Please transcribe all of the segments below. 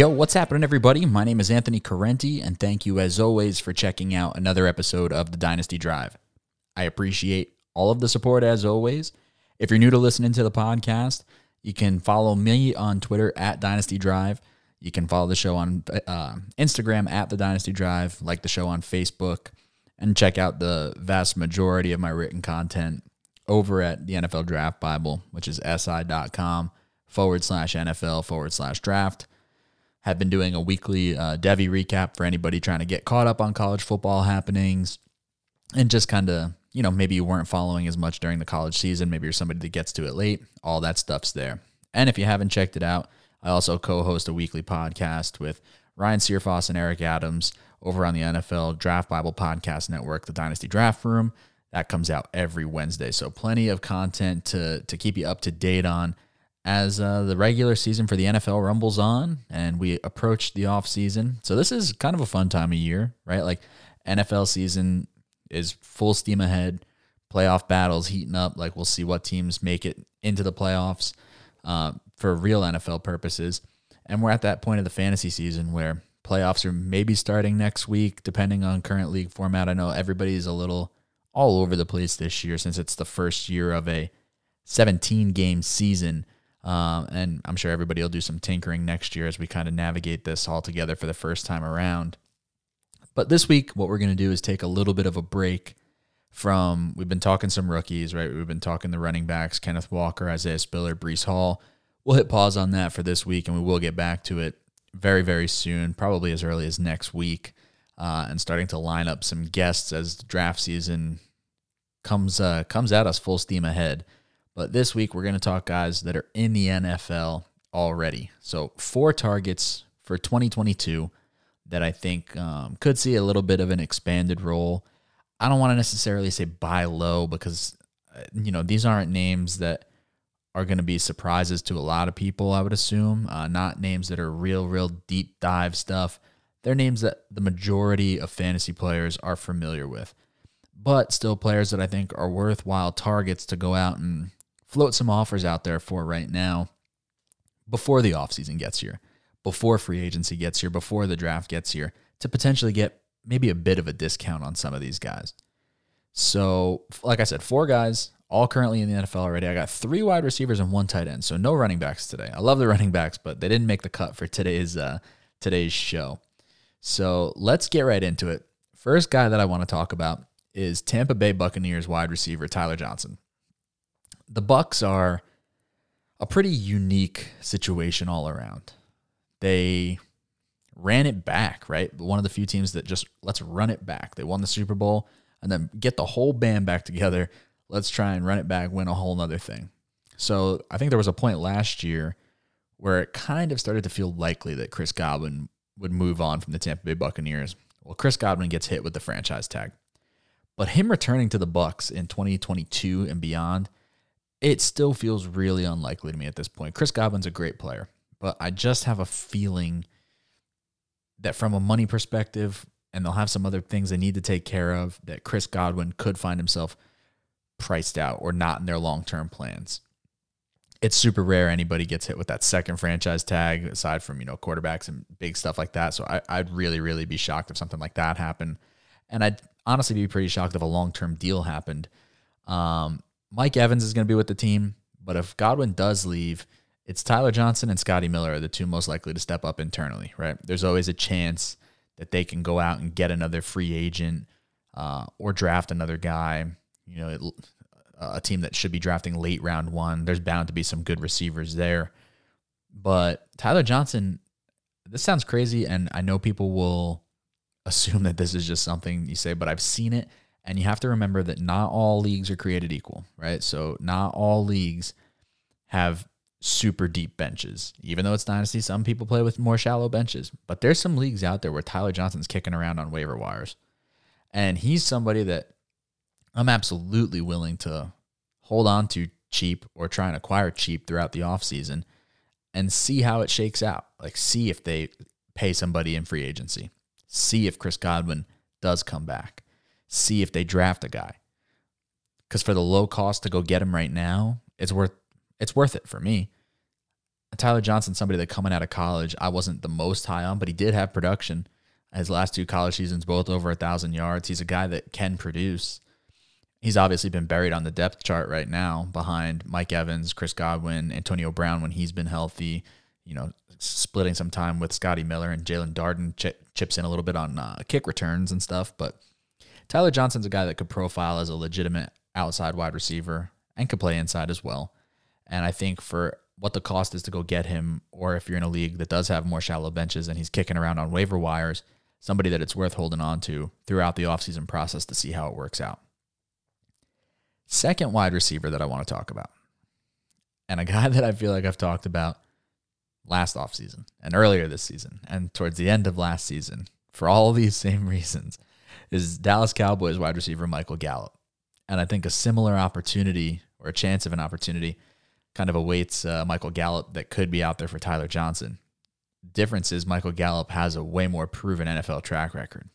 Yo, what's happening, everybody? My name is Anthony Correnti, and thank you, as always, for checking out another episode of the Dynasty Drive. I appreciate all of the support, as always. If you're new to listening to the podcast, you can follow me on Twitter at Dynasty Drive. You can follow the show on uh, Instagram at the Dynasty Drive, like the show on Facebook, and check out the vast majority of my written content over at the NFL Draft Bible, which is si.com forward slash NFL forward slash draft have been doing a weekly uh, Devy recap for anybody trying to get caught up on college football happenings and just kind of, you know, maybe you weren't following as much during the college season. Maybe you're somebody that gets to it late. All that stuff's there. And if you haven't checked it out, I also co host a weekly podcast with Ryan Searfoss and Eric Adams over on the NFL Draft Bible Podcast Network, the Dynasty Draft Room. That comes out every Wednesday. So plenty of content to, to keep you up to date on as uh, the regular season for the NFL rumbles on and we approach the off season. So this is kind of a fun time of year, right? Like NFL season is full steam ahead. Playoff battles heating up. Like we'll see what teams make it into the playoffs uh, for real NFL purposes. And we're at that point of the fantasy season where playoffs are maybe starting next week, depending on current league format. I know everybody's a little all over the place this year since it's the first year of a 17 game season um, and I'm sure everybody will do some tinkering next year as we kind of navigate this all together for the first time around. But this week, what we're going to do is take a little bit of a break from, we've been talking some rookies, right? We've been talking the running backs, Kenneth Walker, Isaiah Spiller, Breece Hall. We'll hit pause on that for this week and we will get back to it very, very soon, probably as early as next week, uh, and starting to line up some guests as the draft season comes uh, comes at us full steam ahead. But this week, we're going to talk guys that are in the NFL already. So, four targets for 2022 that I think um, could see a little bit of an expanded role. I don't want to necessarily say buy low because, uh, you know, these aren't names that are going to be surprises to a lot of people, I would assume. Uh, not names that are real, real deep dive stuff. They're names that the majority of fantasy players are familiar with, but still players that I think are worthwhile targets to go out and float some offers out there for right now before the offseason gets here, before free agency gets here, before the draft gets here, to potentially get maybe a bit of a discount on some of these guys. So, like I said, four guys, all currently in the NFL already. I got three wide receivers and one tight end, so no running backs today. I love the running backs, but they didn't make the cut for today's uh, today's show. So let's get right into it. First guy that I want to talk about is Tampa Bay Buccaneers wide receiver Tyler Johnson the Bucks are a pretty unique situation all around. They ran it back, right? One of the few teams that just let's run it back. They won the Super Bowl and then get the whole band back together. Let's try and run it back, win a whole nother thing. So I think there was a point last year where it kind of started to feel likely that Chris Godwin would move on from the Tampa Bay Buccaneers. Well, Chris Godwin gets hit with the franchise tag. But him returning to the Bucks in 2022 and beyond it still feels really unlikely to me at this point. Chris Godwin's a great player, but I just have a feeling that from a money perspective, and they'll have some other things they need to take care of, that Chris Godwin could find himself priced out or not in their long term plans. It's super rare anybody gets hit with that second franchise tag, aside from you know quarterbacks and big stuff like that. So I, I'd really, really be shocked if something like that happened, and I'd honestly be pretty shocked if a long term deal happened. Um, Mike Evans is going to be with the team, but if Godwin does leave, it's Tyler Johnson and Scotty Miller are the two most likely to step up internally, right? There's always a chance that they can go out and get another free agent uh, or draft another guy. You know, it, a team that should be drafting late round one. There's bound to be some good receivers there. But Tyler Johnson, this sounds crazy, and I know people will assume that this is just something you say, but I've seen it and you have to remember that not all leagues are created equal, right? So not all leagues have super deep benches. Even though it's dynasty, some people play with more shallow benches. But there's some leagues out there where Tyler Johnson's kicking around on waiver wires. And he's somebody that I'm absolutely willing to hold on to cheap or try and acquire cheap throughout the offseason and see how it shakes out. Like see if they pay somebody in free agency. See if Chris Godwin does come back see if they draft a guy. Because for the low cost to go get him right now, it's worth it's worth it for me. Tyler Johnson, somebody that coming out of college, I wasn't the most high on, but he did have production. His last two college seasons, both over a thousand yards. He's a guy that can produce. He's obviously been buried on the depth chart right now behind Mike Evans, Chris Godwin, Antonio Brown when he's been healthy. You know, splitting some time with Scotty Miller and Jaelon Darden ch- chips in a little bit on uh, kick returns and stuff. But Tyler Johnson's a guy that could profile as a legitimate outside wide receiver and could play inside as well. And I think for what the cost is to go get him, or if you're in a league that does have more shallow benches and he's kicking around on waiver wires, somebody that it's worth holding on to throughout the offseason process to see how it works out. Second wide receiver that I want to talk about, and a guy that I feel like I've talked about last offseason and earlier this season and towards the end of last season for all these same reasons, is Dallas Cowboys wide receiver Michael Gallup. And I think a similar opportunity or a chance of an opportunity kind of awaits uh, Michael Gallup that could be out there for Tyler Johnson. Difference is Michael Gallup has a way more proven NFL track record.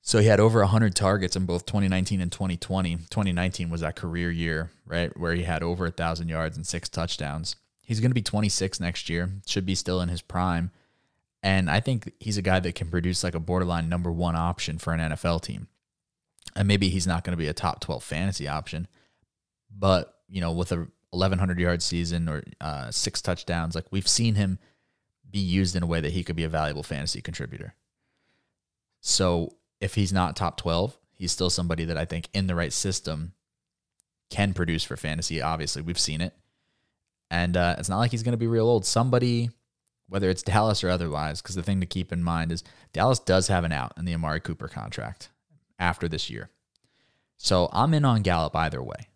So he had over 100 targets in both 2019 and 2020. 2019 was that career year, right, where he had over 1,000 yards and six touchdowns. He's going to be 26 next year, should be still in his prime. And I think he's a guy that can produce like a borderline number one option for an NFL team. And maybe he's not going to be a top 12 fantasy option, but, you know, with a 1100 yard season or uh, six touchdowns. Like we've seen him be used in a way that he could be a valuable fantasy contributor. So if he's not top 12, he's still somebody that I think in the right system can produce for fantasy. Obviously, we've seen it. And uh, it's not like he's going to be real old. Somebody, whether it's Dallas or otherwise, because the thing to keep in mind is Dallas does have an out in the Amari Cooper contract after this year. So I'm in on Gallup either way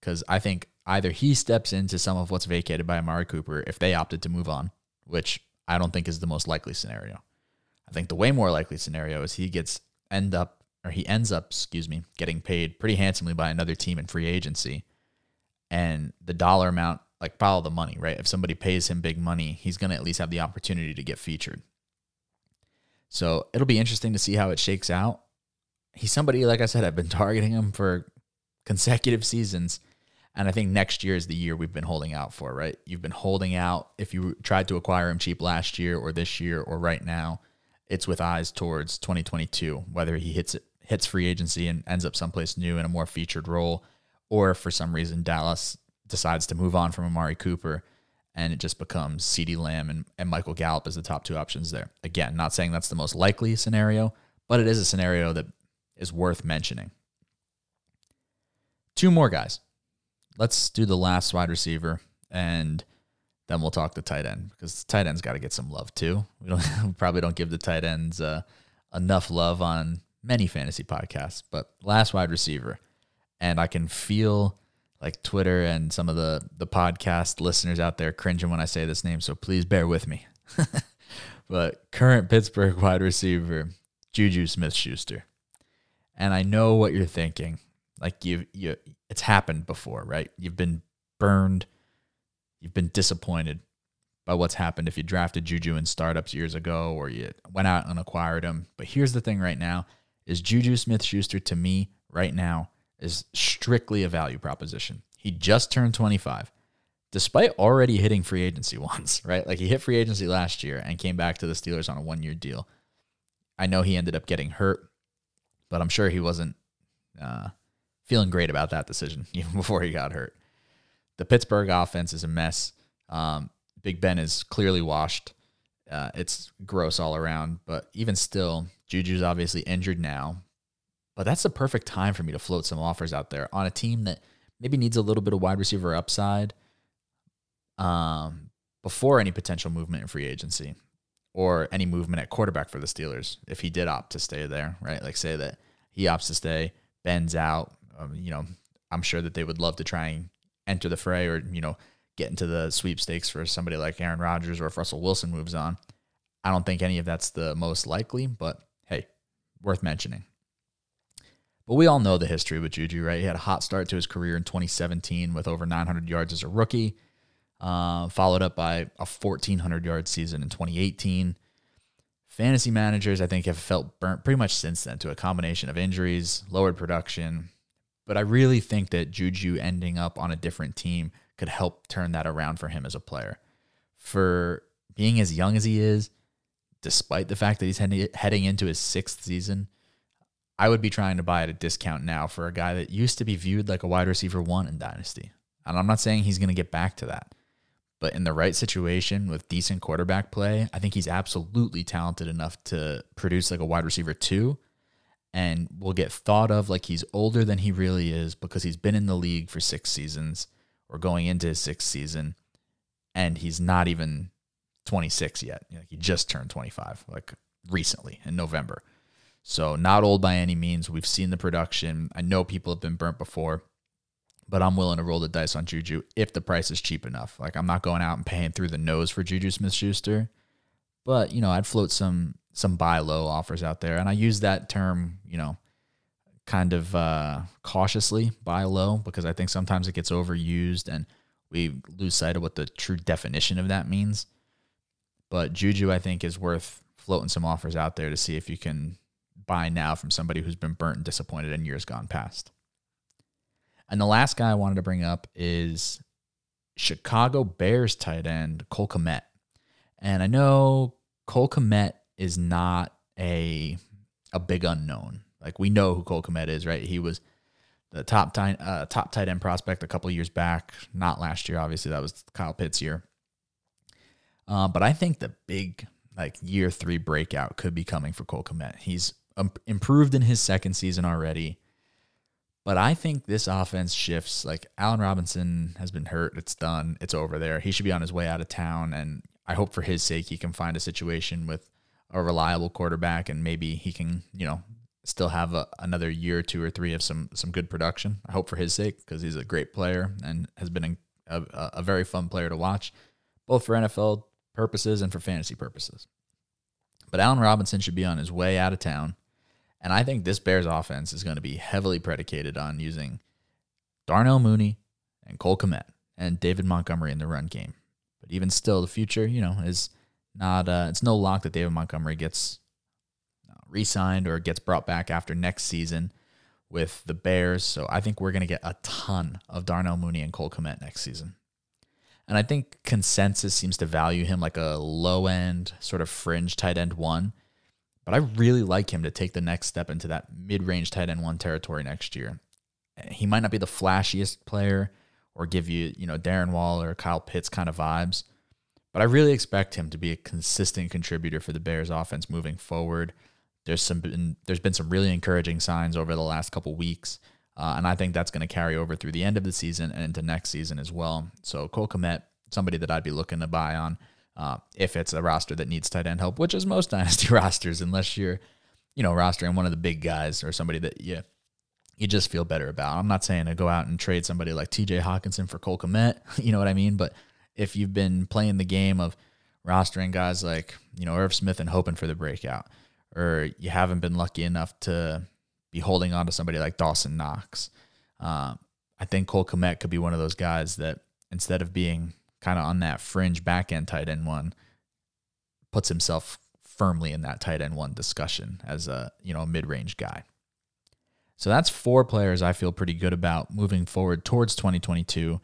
because I think either he steps into some of what's vacated by Amari Cooper if they opted to move on, which I don't think is the most likely scenario. I think the way more likely scenario is he gets end up or he ends up, excuse me, getting paid pretty handsomely by another team in free agency. And the dollar amount, like follow the money, right? If somebody pays him big money, he's going to at least have the opportunity to get featured. So it'll be interesting to see how it shakes out. He's somebody, like I said, I've been targeting him for consecutive seasons. And I think next year is the year we've been holding out for, right? You've been holding out. If you tried to acquire him cheap last year or this year or right now, it's with eyes towards 2022, whether he hits it, hits free agency and ends up someplace new in a more featured role, or for some reason Dallas decides to move on from Amari Cooper and it just becomes CeeDee Lamb and, and Michael Gallup as the top two options there. Again, not saying that's the most likely scenario, but it is a scenario that is worth mentioning. Two more guys let's do the last wide receiver and then we'll talk the tight end because tight end's got to get some love too. We don't we probably don't give the tight ends uh, enough love on many fantasy podcasts, but last wide receiver, and I can feel like Twitter and some of the the podcast listeners out there cringing when I say this name, so please bear with me. but current Pittsburgh wide receiver Juju Smith Schuster, and I know what you're thinking. Like you, you, it's happened before, right? You've been burned, you've been disappointed by what's happened if you drafted Juju in startups years ago or you went out and acquired him. But here's the thing right now is Juju Smith Schuster to me right now is strictly a value proposition. He just turned 25 despite already hitting free agency once, right? Like he hit free agency last year and came back to the Steelers on a one year deal. I know he ended up getting hurt, but I'm sure he wasn't uh, feeling great about that decision even before he got hurt. The Pittsburgh offense is a mess. Um, Big Ben is clearly washed. Uh, it's gross all around, but even still, Juju's obviously injured now. But that's the perfect time for me to float some offers out there on a team that maybe needs a little bit of wide receiver upside um, before any potential movement in free agency or any movement at quarterback for the Steelers if he did opt to stay there, right? Like say that he opts to stay, Ben's out, um, you know, I'm sure that they would love to try and enter the fray or, you know, get into the sweepstakes for somebody like Aaron Rodgers or if Russell Wilson moves on. I don't think any of that's the most likely, but hey, worth mentioning. But we all know the history with Juju, right? He had a hot start to his career in 2017 with over 900 yards as a rookie, uh, followed up by a 1,400 yard season in 2018. Fantasy managers, I think, have felt burnt pretty much since then to a combination of injuries, lowered production, but I really think that Juju ending up on a different team could help turn that around for him as a player. for being as young as he is, despite the fact that he's heading into his sixth season, I would be trying to buy at a discount now for a guy that used to be viewed like a wide receiver one in Dynasty. And I'm not saying he's going to get back to that. But in the right situation with decent quarterback play, I think he's absolutely talented enough to produce like a wide receiver two and will get thought of like he's older than he really is because he's been in the league for six seasons or going into his sixth season and he's not even 26 yet. he just turned 25 like recently in November. So not old by any means. We've seen the production. I know people have been burnt before but I'm willing to roll the dice on Juju if the price is cheap enough. Like I'm not going out and paying through the nose for Juju Smith Schuster. But, you know, I'd float some some buy low offers out there. And I use that term, you know, kind of uh, cautiously buy low because I think sometimes it gets overused and we lose sight of what the true definition of that means. But Juju, I think, is worth floating some offers out there to see if you can buy now from somebody who's been burnt and disappointed in years gone past. And the last guy I wanted to bring up is Chicago Bears tight end Cole Kmet. And I know Cole Kmet is not a a big unknown. Like we know who Cole Kmet is, right? He was the top tight uh, top tight end prospect a couple years back, not last year. Obviously, that was Kyle Pitts year. Uh, but I think the big like year three breakout could be coming for Cole Kmet. He's um, improved in his second season already. But I think this offense shifts. Like Allen Robinson has been hurt. It's done. It's over there. He should be on his way out of town. And I hope for his sake he can find a situation with a reliable quarterback and maybe he can, you know, still have a, another year or two or three of some some good production. I hope for his sake because he's a great player and has been a, a, a very fun player to watch, both for NFL purposes and for fantasy purposes. But Allen Robinson should be on his way out of town. And I think this Bears offense is going to be heavily predicated on using Darnell Mooney and Cole Kmet and David Montgomery in the run game. But even still, the future, you know, is not, uh, it's no lock that David Montgomery gets uh, re signed or gets brought back after next season with the Bears. So I think we're going to get a ton of Darnell Mooney and Cole Kmet next season. And I think consensus seems to value him like a low end, sort of fringe tight end one. But I really like him to take the next step into that mid range tight end one territory next year. He might not be the flashiest player or give you, you know, Darren Waller or Kyle Pitts kind of vibes, but I really expect him to be a consistent contributor for the Bears offense moving forward. There's some there's been some really encouraging signs over the last couple weeks, uh, and I think that's going to carry over through the end of the season and into next season as well. So Cole Kmet, somebody that I'd be looking to buy on uh, if it's a roster that needs tight end help, which is most dynasty rosters, unless you're, you know, rostering one of the big guys or somebody that you you just feel better about. I'm not saying to go out and trade somebody like T.J. Hockenson for Cole Kmet, you know what I mean? But if you've been playing the game of rostering guys like you know Irv Smith and hoping for the breakout, or you haven't been lucky enough to be holding on to somebody like Dawson Knox, uh, I think Cole Kmet could be one of those guys that instead of being kind of on that fringe back end tight end one, puts himself firmly in that tight end one discussion as a you know mid range guy. So that's four players I feel pretty good about moving forward towards 2022.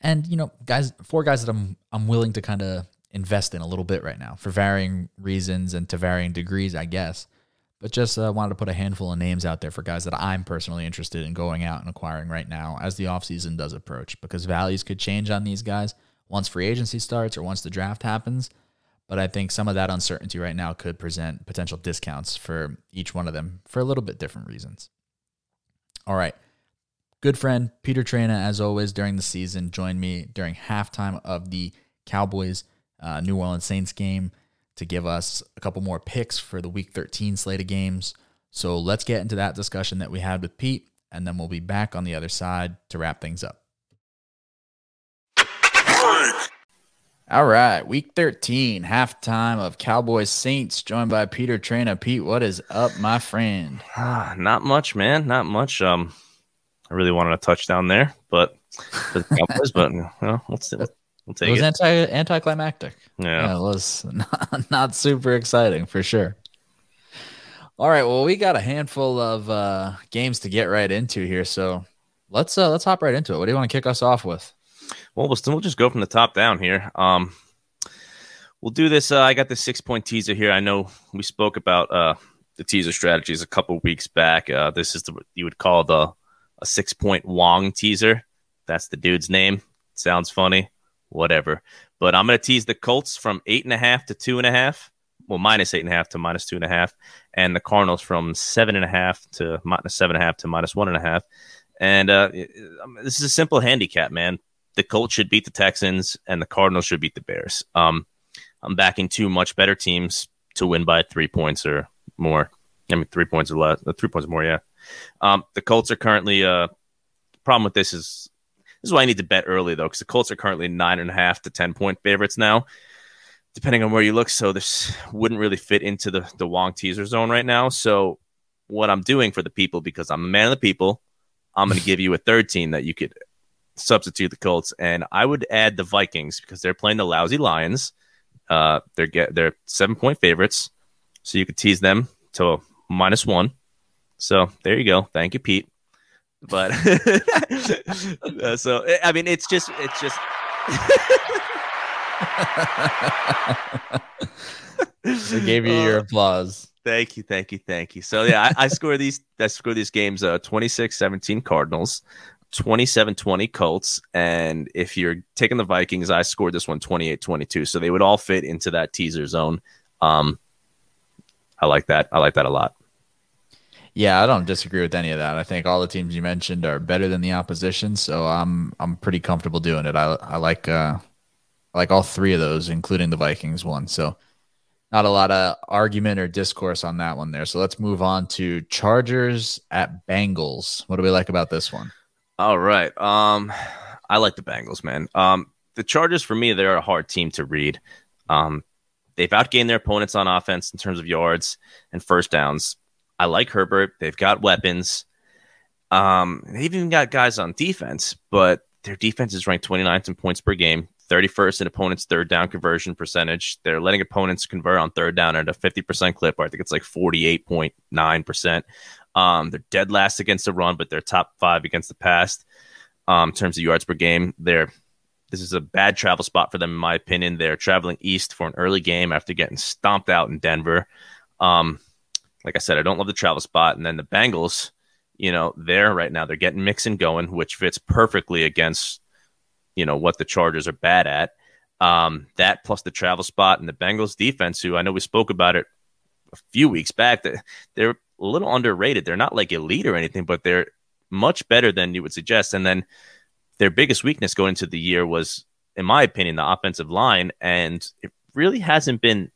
And you know, guys, four guys that I'm I'm willing to kind of invest in a little bit right now for varying reasons and to varying degrees, I guess. But just uh, wanted to put a handful of names out there for guys that I'm personally interested in going out and acquiring right now as the offseason does approach because values could change on these guys once free agency starts or once the draft happens. But I think some of that uncertainty right now could present potential discounts for each one of them for a little bit different reasons. All right. Good friend Peter Traina, as always, during the season, joined me during halftime of the Cowboys uh, New Orleans Saints game to give us a couple more picks for the week 13 slate of games. So let's get into that discussion that we had with Pete, and then we'll be back on the other side to wrap things up. All right, week 13, halftime of Cowboys Saints, joined by Peter Traina. Pete, what is up, my friend? Not much, man. Not much. Um, I really wanted a touchdown there, but the Cowboys, but you know, let's We'll take it was it. anti anticlimactic. Yeah. yeah, it was not, not super exciting for sure. All right, well, we got a handful of uh, games to get right into here, so let's uh, let's hop right into it. What do you want to kick us off with? Well, we'll still just go from the top down here. Um, we'll do this. Uh, I got the six point teaser here. I know we spoke about uh, the teaser strategies a couple weeks back. Uh, this is the you would call the a six point Wong teaser. That's the dude's name. Sounds funny, whatever. But I'm going to tease the Colts from eight and a half to two and a half. Well, minus eight and a half to minus two and a half, and the Cardinals from seven and a half to minus seven and a half to minus one and a half. And uh, um, this is a simple handicap, man. The Colts should beat the Texans, and the Cardinals should beat the Bears. Um, I'm backing two much better teams to win by three points or more. I mean, three points or less. Uh, three points or more, yeah. Um, the Colts are currently. Uh, problem with this is is why I need to bet early though, because the Colts are currently nine and a half to ten point favorites now, depending on where you look. So this wouldn't really fit into the the Wong teaser zone right now. So what I'm doing for the people, because I'm a man of the people, I'm going to give you a third team that you could substitute the Colts, and I would add the Vikings because they're playing the lousy Lions. Uh, they're get they're seven point favorites, so you could tease them to minus one. So there you go. Thank you, Pete. But uh, so I mean, it's just it's just. I gave you your uh, applause. Thank you, thank you, thank you. So yeah, I, I score these I score these games uh 26-17 Cardinals, 27-20 Colts, and if you're taking the Vikings, I scored this one 28-22. So they would all fit into that teaser zone. Um I like that. I like that a lot. Yeah, I don't disagree with any of that. I think all the teams you mentioned are better than the opposition, so I'm I'm pretty comfortable doing it. I I like uh I like all three of those, including the Vikings one. So not a lot of argument or discourse on that one there. So let's move on to Chargers at Bengals. What do we like about this one? All right. Um, I like the Bengals, man. Um, the Chargers for me, they're a hard team to read. Um, they've outgained their opponents on offense in terms of yards and first downs. I like Herbert. They've got weapons. Um, they've even got guys on defense, but their defense is ranked 29th in points per game. 31st in opponents' third down conversion percentage. They're letting opponents convert on third down at a 50% clip, I think it's like 48.9%. Um, they're dead last against the run, but they're top five against the pass um, in terms of yards per game. They're this is a bad travel spot for them, in my opinion. They're traveling east for an early game after getting stomped out in Denver. Um, like I said, I don't love the travel spot. And then the Bengals, you know, they're right now, they're getting Mixon going, which fits perfectly against you know what the Chargers are bad at. Um, that plus the travel spot and the Bengals defense, who I know we spoke about it a few weeks back, that they're a little underrated. They're not like elite or anything, but they're much better than you would suggest. And then their biggest weakness going into the year was, in my opinion, the offensive line, and it really hasn't been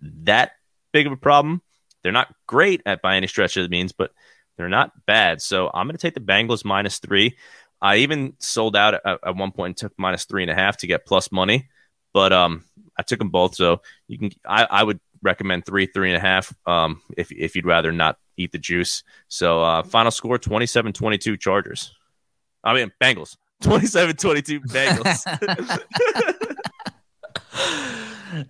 that big of a problem. They're not great at by any stretch of the means, but they're not bad. So I'm going to take the Bengals minus three. I even sold out at, at one point and took minus three and a half to get plus money, but um, I took them both. So you can, I, I would recommend three, three and a half um, if, if you'd rather not eat the juice. So uh, final score 27 22 Chargers. I mean, Bengals 27 22 Bengals.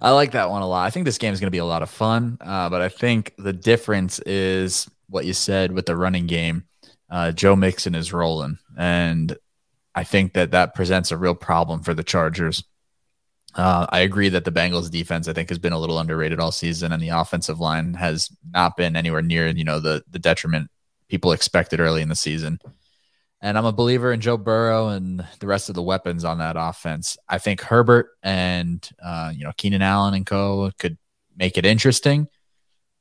I like that one a lot. I think this game is going to be a lot of fun, uh, but I think the difference is what you said with the running game uh, Joe Mixon is rolling, and I think that that presents a real problem for the Chargers. Uh, I agree that the Bengals defense, I think, has been a little underrated all season, and the offensive line has not been anywhere near, you know, the the detriment people expected early in the season. And I'm a believer in Joe Burrow and the rest of the weapons on that offense. I think Herbert and uh, you know Keenan Allen and Co could make it interesting.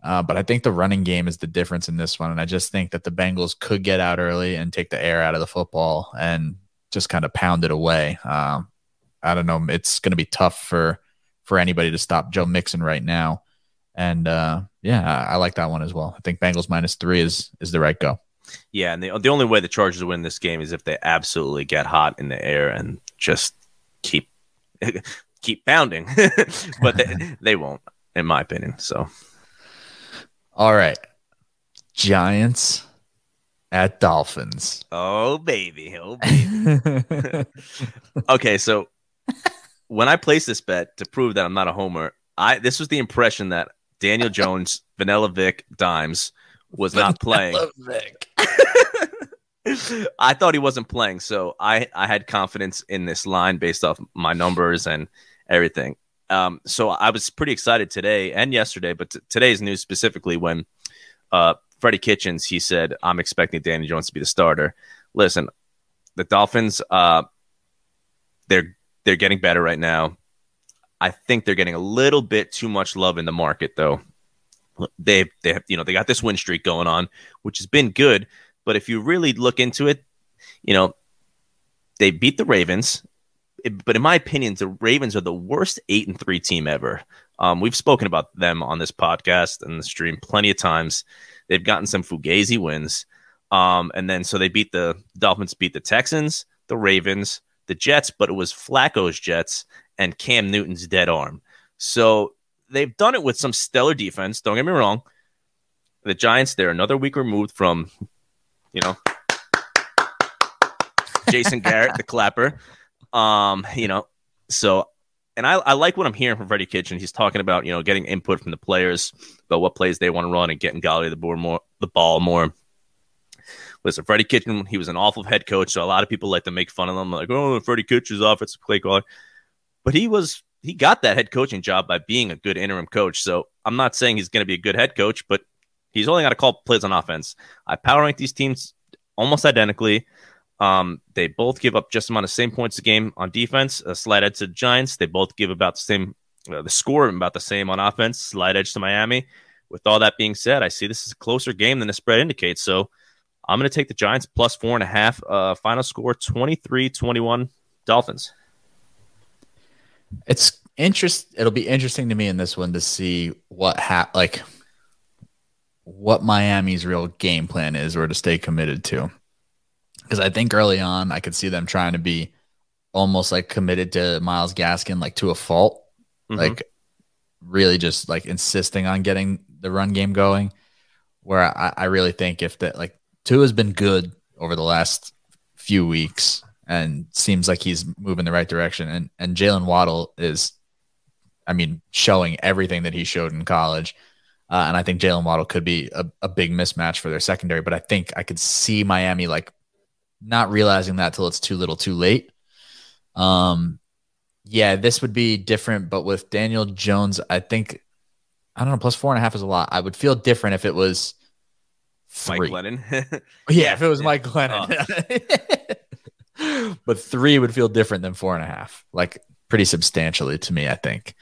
Uh, but I think the running game is the difference in this one. And I just think that the Bengals could get out early and take the air out of the football and just kind of pound it away. Um, I don't know. It's going to be tough for for anybody to stop Joe Mixon right now. And uh, yeah, I, I, like that one as well. I think Bengals minus three is is the right go. Yeah, and the the only way the Chargers win this game is if they absolutely get hot in the air and just keep keep pounding. but they, they won't, in my opinion. So all right. Giants at Dolphins. Oh baby, oh baby. okay, so when I placed this bet to prove that I'm not a homer, I this was the impression that Daniel Jones, Vanilla Vic, Dimes was not playing. I thought he wasn't playing, so I I had confidence in this line based off my numbers and everything. Um, so I was pretty excited today and yesterday, but t- today's news specifically when uh, Freddie Kitchens he said I'm expecting Danny Jones to be the starter. Listen, the Dolphins uh, they're they're getting better right now. I think they're getting a little bit too much love in the market though. They they you know they got this win streak going on, which has been good. But if you really look into it, you know they beat the Ravens. but in my opinion, the Ravens are the worst eight and three team ever. Um, we've spoken about them on this podcast and the stream plenty of times. They've gotten some fugazi wins. Um, and then so they beat the Dolphins, beat the Texans, the Ravens, the Jets, but it was Flacco's Jets and Cam Newton's dead arm. So they've done it with some stellar defense. Don't get me wrong. The Giants, they're another week removed from, you know, Jason Garrett, the clapper. Um, you know, so and I, I like what I'm hearing from Freddie Kitchen. He's talking about, you know, getting input from the players about what plays they want to run and getting Golladay board more the ball more. Listen, Freddie Kitchen, he was an awful head coach, so a lot of people like to make fun of him, like, oh, Freddie Kitchen's offensive play caller. But he was he got that head coaching job by being a good interim coach. So I'm not saying he's going to be a good head coach, but he's only got to call plays on offense. I power rank these teams almost identically. Um, they both give up just amount of same points a game on defense. A slight edge to the Giants. They both give about the same, uh, the score about the same on offense. Slight edge to Miami. With all that being said, I see this is a closer game than the spread indicates. So I'm going to take the Giants plus four and a half. Uh, final score 23 21 Dolphins. It's interest. It'll be interesting to me in this one to see what hap like what Miami's real game plan is or to stay committed to. Because I think early on I could see them trying to be almost like committed to Myles Gaskin like to a fault. Mm-hmm. Like really just like insisting on getting the run game going. Where I, I really think if that like Tua has been good over the last few weeks and seems like he's moving the right direction. And and Jaylen Waddle is, I mean, showing everything that he showed in college. Uh, and I think Jaylen Waddle could be a, a big mismatch for their secondary. But I think I could see Miami like not realizing that till it's too little, too late. Um, yeah, this would be different. But with Daniel Jones, I think I don't know. Plus four and a half is a lot. I would feel different if it was three. Mike Glennon. yeah, if it was Mike Glennon. Oh. but three would feel different than four and a half, like pretty substantially to me, I think.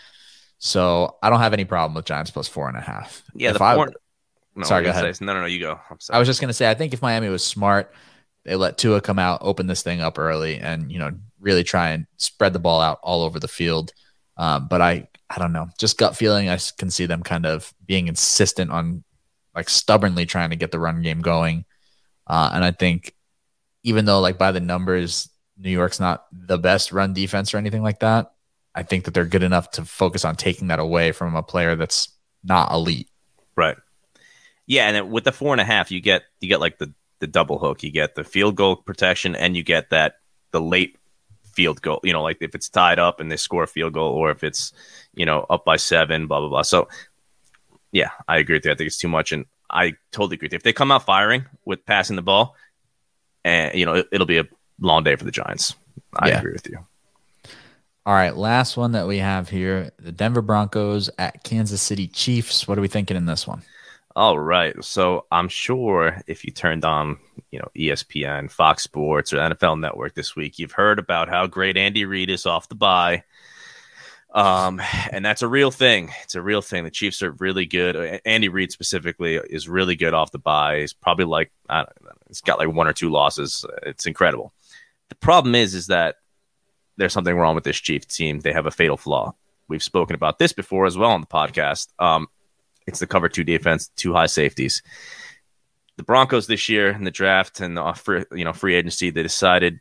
So I don't have any problem with Giants plus four and a half. Yeah, if the four. I, no, sorry, go ahead. Say, no, no, no, you go. i was just gonna say, I think if Miami was smart, they let Tua come out, open this thing up early, and you know really try and spread the ball out all over the field. Um, but I, I don't know, just gut feeling. I can see them kind of being insistent on like stubbornly trying to get the run game going. Uh, and I think even though like by the numbers, New York's not the best run defense or anything like that, I think that they're good enough to focus on taking that away from a player that's not elite. Right. Yeah, and then with the four and a half, you get you get like the the double hook. You get the field goal protection, and you get that the late field goal. You know, like if it's tied up and they score a field goal, or if it's you know up by seven, blah blah blah. So yeah, I agree with you. I think it's too much, and I totally agree. If they come out firing with passing the ball, and you know, it, will be a long day for the Giants. I yeah. agree with you. All right, last one that we have here: the Denver Broncos at Kansas City Chiefs. What are we thinking in this one? All right, so I'm sure if you turned on, you know, ESPN, Fox Sports, or NFL Network this week, you've heard about how great Andy Reid is off the bye um, and that's a real thing. It's a real thing. The Chiefs are really good. Andy Reid specifically is really good off the bye. He's probably like I don't know, it's got like one or two losses. It's incredible. The problem is, is that there's something wrong with this Chiefs team. They have a fatal flaw. We've spoken about this before as well on the podcast. Um, it's the cover two defense, two high safeties. The Broncos this year in the draft and the free, you know free agency, they decided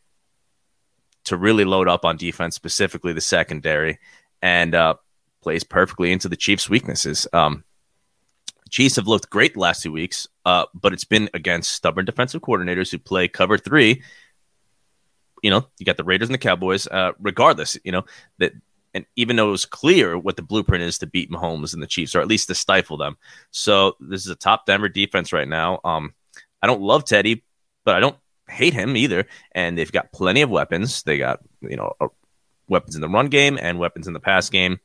to really load up on defense, specifically the secondary and uh, plays perfectly into the Chiefs' weaknesses. Um, Chiefs have looked great the last two weeks, uh, but it's been against stubborn defensive coordinators who play cover three. You know, you got the Raiders and the Cowboys. Uh, regardless, you know that, and even though it was clear what the blueprint is to beat Mahomes and the Chiefs, or at least to stifle them. So this is a top Denver defense right now. Um, I don't love Teddy, but I don't hate him either. And they've got plenty of weapons. They got, you know, uh, weapons in the run game and weapons in the pass game.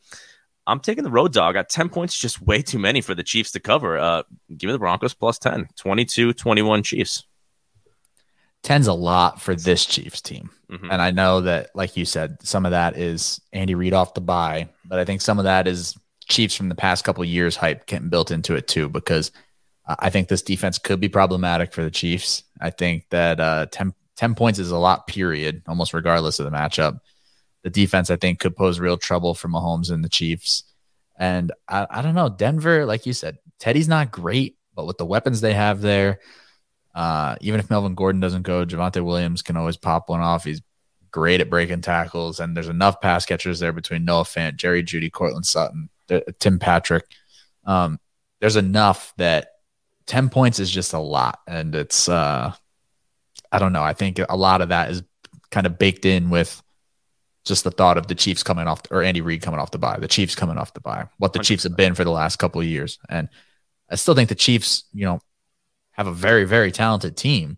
I'm taking the road dog at 10 points, just way too many for the Chiefs to cover. Uh, give me the Broncos plus 10, 22 21 Chiefs. 10's a lot for this Chiefs team. Mm-hmm. And I know that, like you said, some of that is Andy Reid off the bye, but I think some of that is Chiefs from the past couple years hype getting built into it too, because I think this defense could be problematic for the Chiefs. I think that uh, 10, 10 points is a lot, period, almost regardless of the matchup. The defense, I think, could pose real trouble for Mahomes and the Chiefs. And I, I don't know, Denver, like you said, Teddy's not great, but with the weapons they have there, uh, even if Melvin Gordon doesn't go, Javonte Williams can always pop one off. He's great at breaking tackles, and there's enough pass catchers there between Noah Fant, Jerry Jeudy, Courtland Sutton, Tim Patrick. Um, there's enough that 10 points is just a lot. And it's, uh, I don't know. I think a lot of that is kind of baked in with just the thought of the Chiefs coming off or Andy Reid coming off the bye, the Chiefs coming off the bye, what the 100%. Chiefs have been for the last couple of years. And I still think the Chiefs, you know, have a very, very talented team,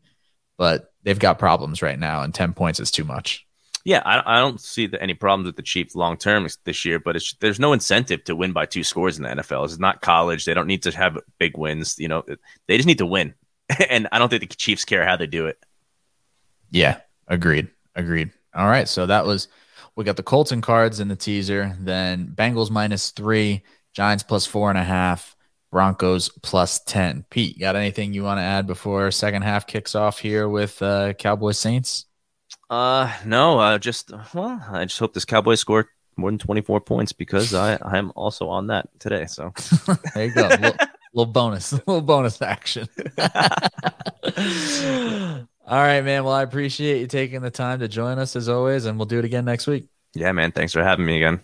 but they've got problems right now, and 10 points is too much. Yeah, I, I don't see the, any problems with the Chiefs long term this year, but there's no incentive to win by two scores in the NFL. It's not college. They don't need to have big wins. You know, they just need to win. and I don't think the Chiefs care how they do it. Yeah, agreed. Agreed. All right. So that was, we got the Colton cards in the teaser, then Bengals minus three, Giants plus four and a half, Broncos plus 10. Pete, got anything you want to add before second half kicks off here with uh, Cowboys Saints? Uh, no, uh, just, well, I just hope this Cowboys score more than 24 points because I, I'm also on that today. So there you go. little, little bonus, little bonus action. All right, man. Well, I appreciate you taking the time to join us as always, and we'll do it again next week. Yeah, man. Thanks for having me again.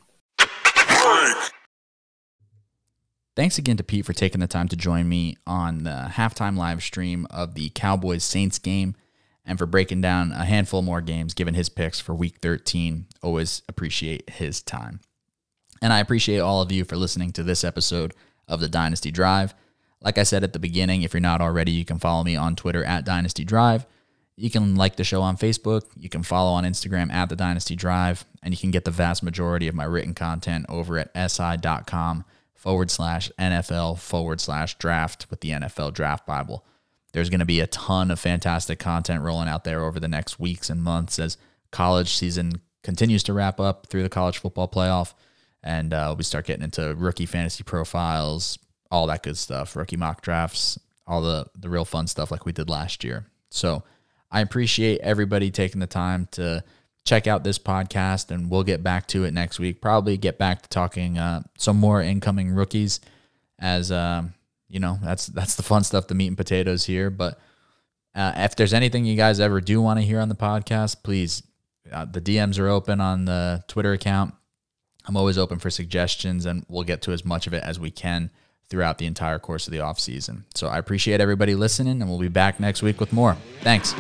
Thanks again to Pete for taking the time to join me on the halftime live stream of the Cowboys Saints game and for breaking down a handful more games, given his picks for week 13. Always appreciate his time. And I appreciate all of you for listening to this episode of the Dynasty Drive. Like I said at the beginning, if you're not already, you can follow me on Twitter at Dynasty Drive. You can like the show on Facebook. You can follow on Instagram at the Dynasty Drive. And you can get the vast majority of my written content over at si.com forward slash NFL forward slash draft with the NFL Draft Bible. There's going to be a ton of fantastic content rolling out there over the next weeks and months as college season continues to wrap up through the college football playoff. And uh, we start getting into rookie fantasy profiles, all that good stuff, rookie mock drafts, all the, the real fun stuff like we did last year. So I appreciate everybody taking the time to check out this podcast and we'll get back to it next week. Probably get back to talking uh, some more incoming rookies as um, you know, that's that's the fun stuff, the meat and potatoes here. But uh, if there's anything you guys ever do want to hear on the podcast, please, uh, the DMs are open on the Twitter account. I'm always open for suggestions and we'll get to as much of it as we can throughout the entire course of the off season. So I appreciate everybody listening, and we'll be back next week with more. Thanks.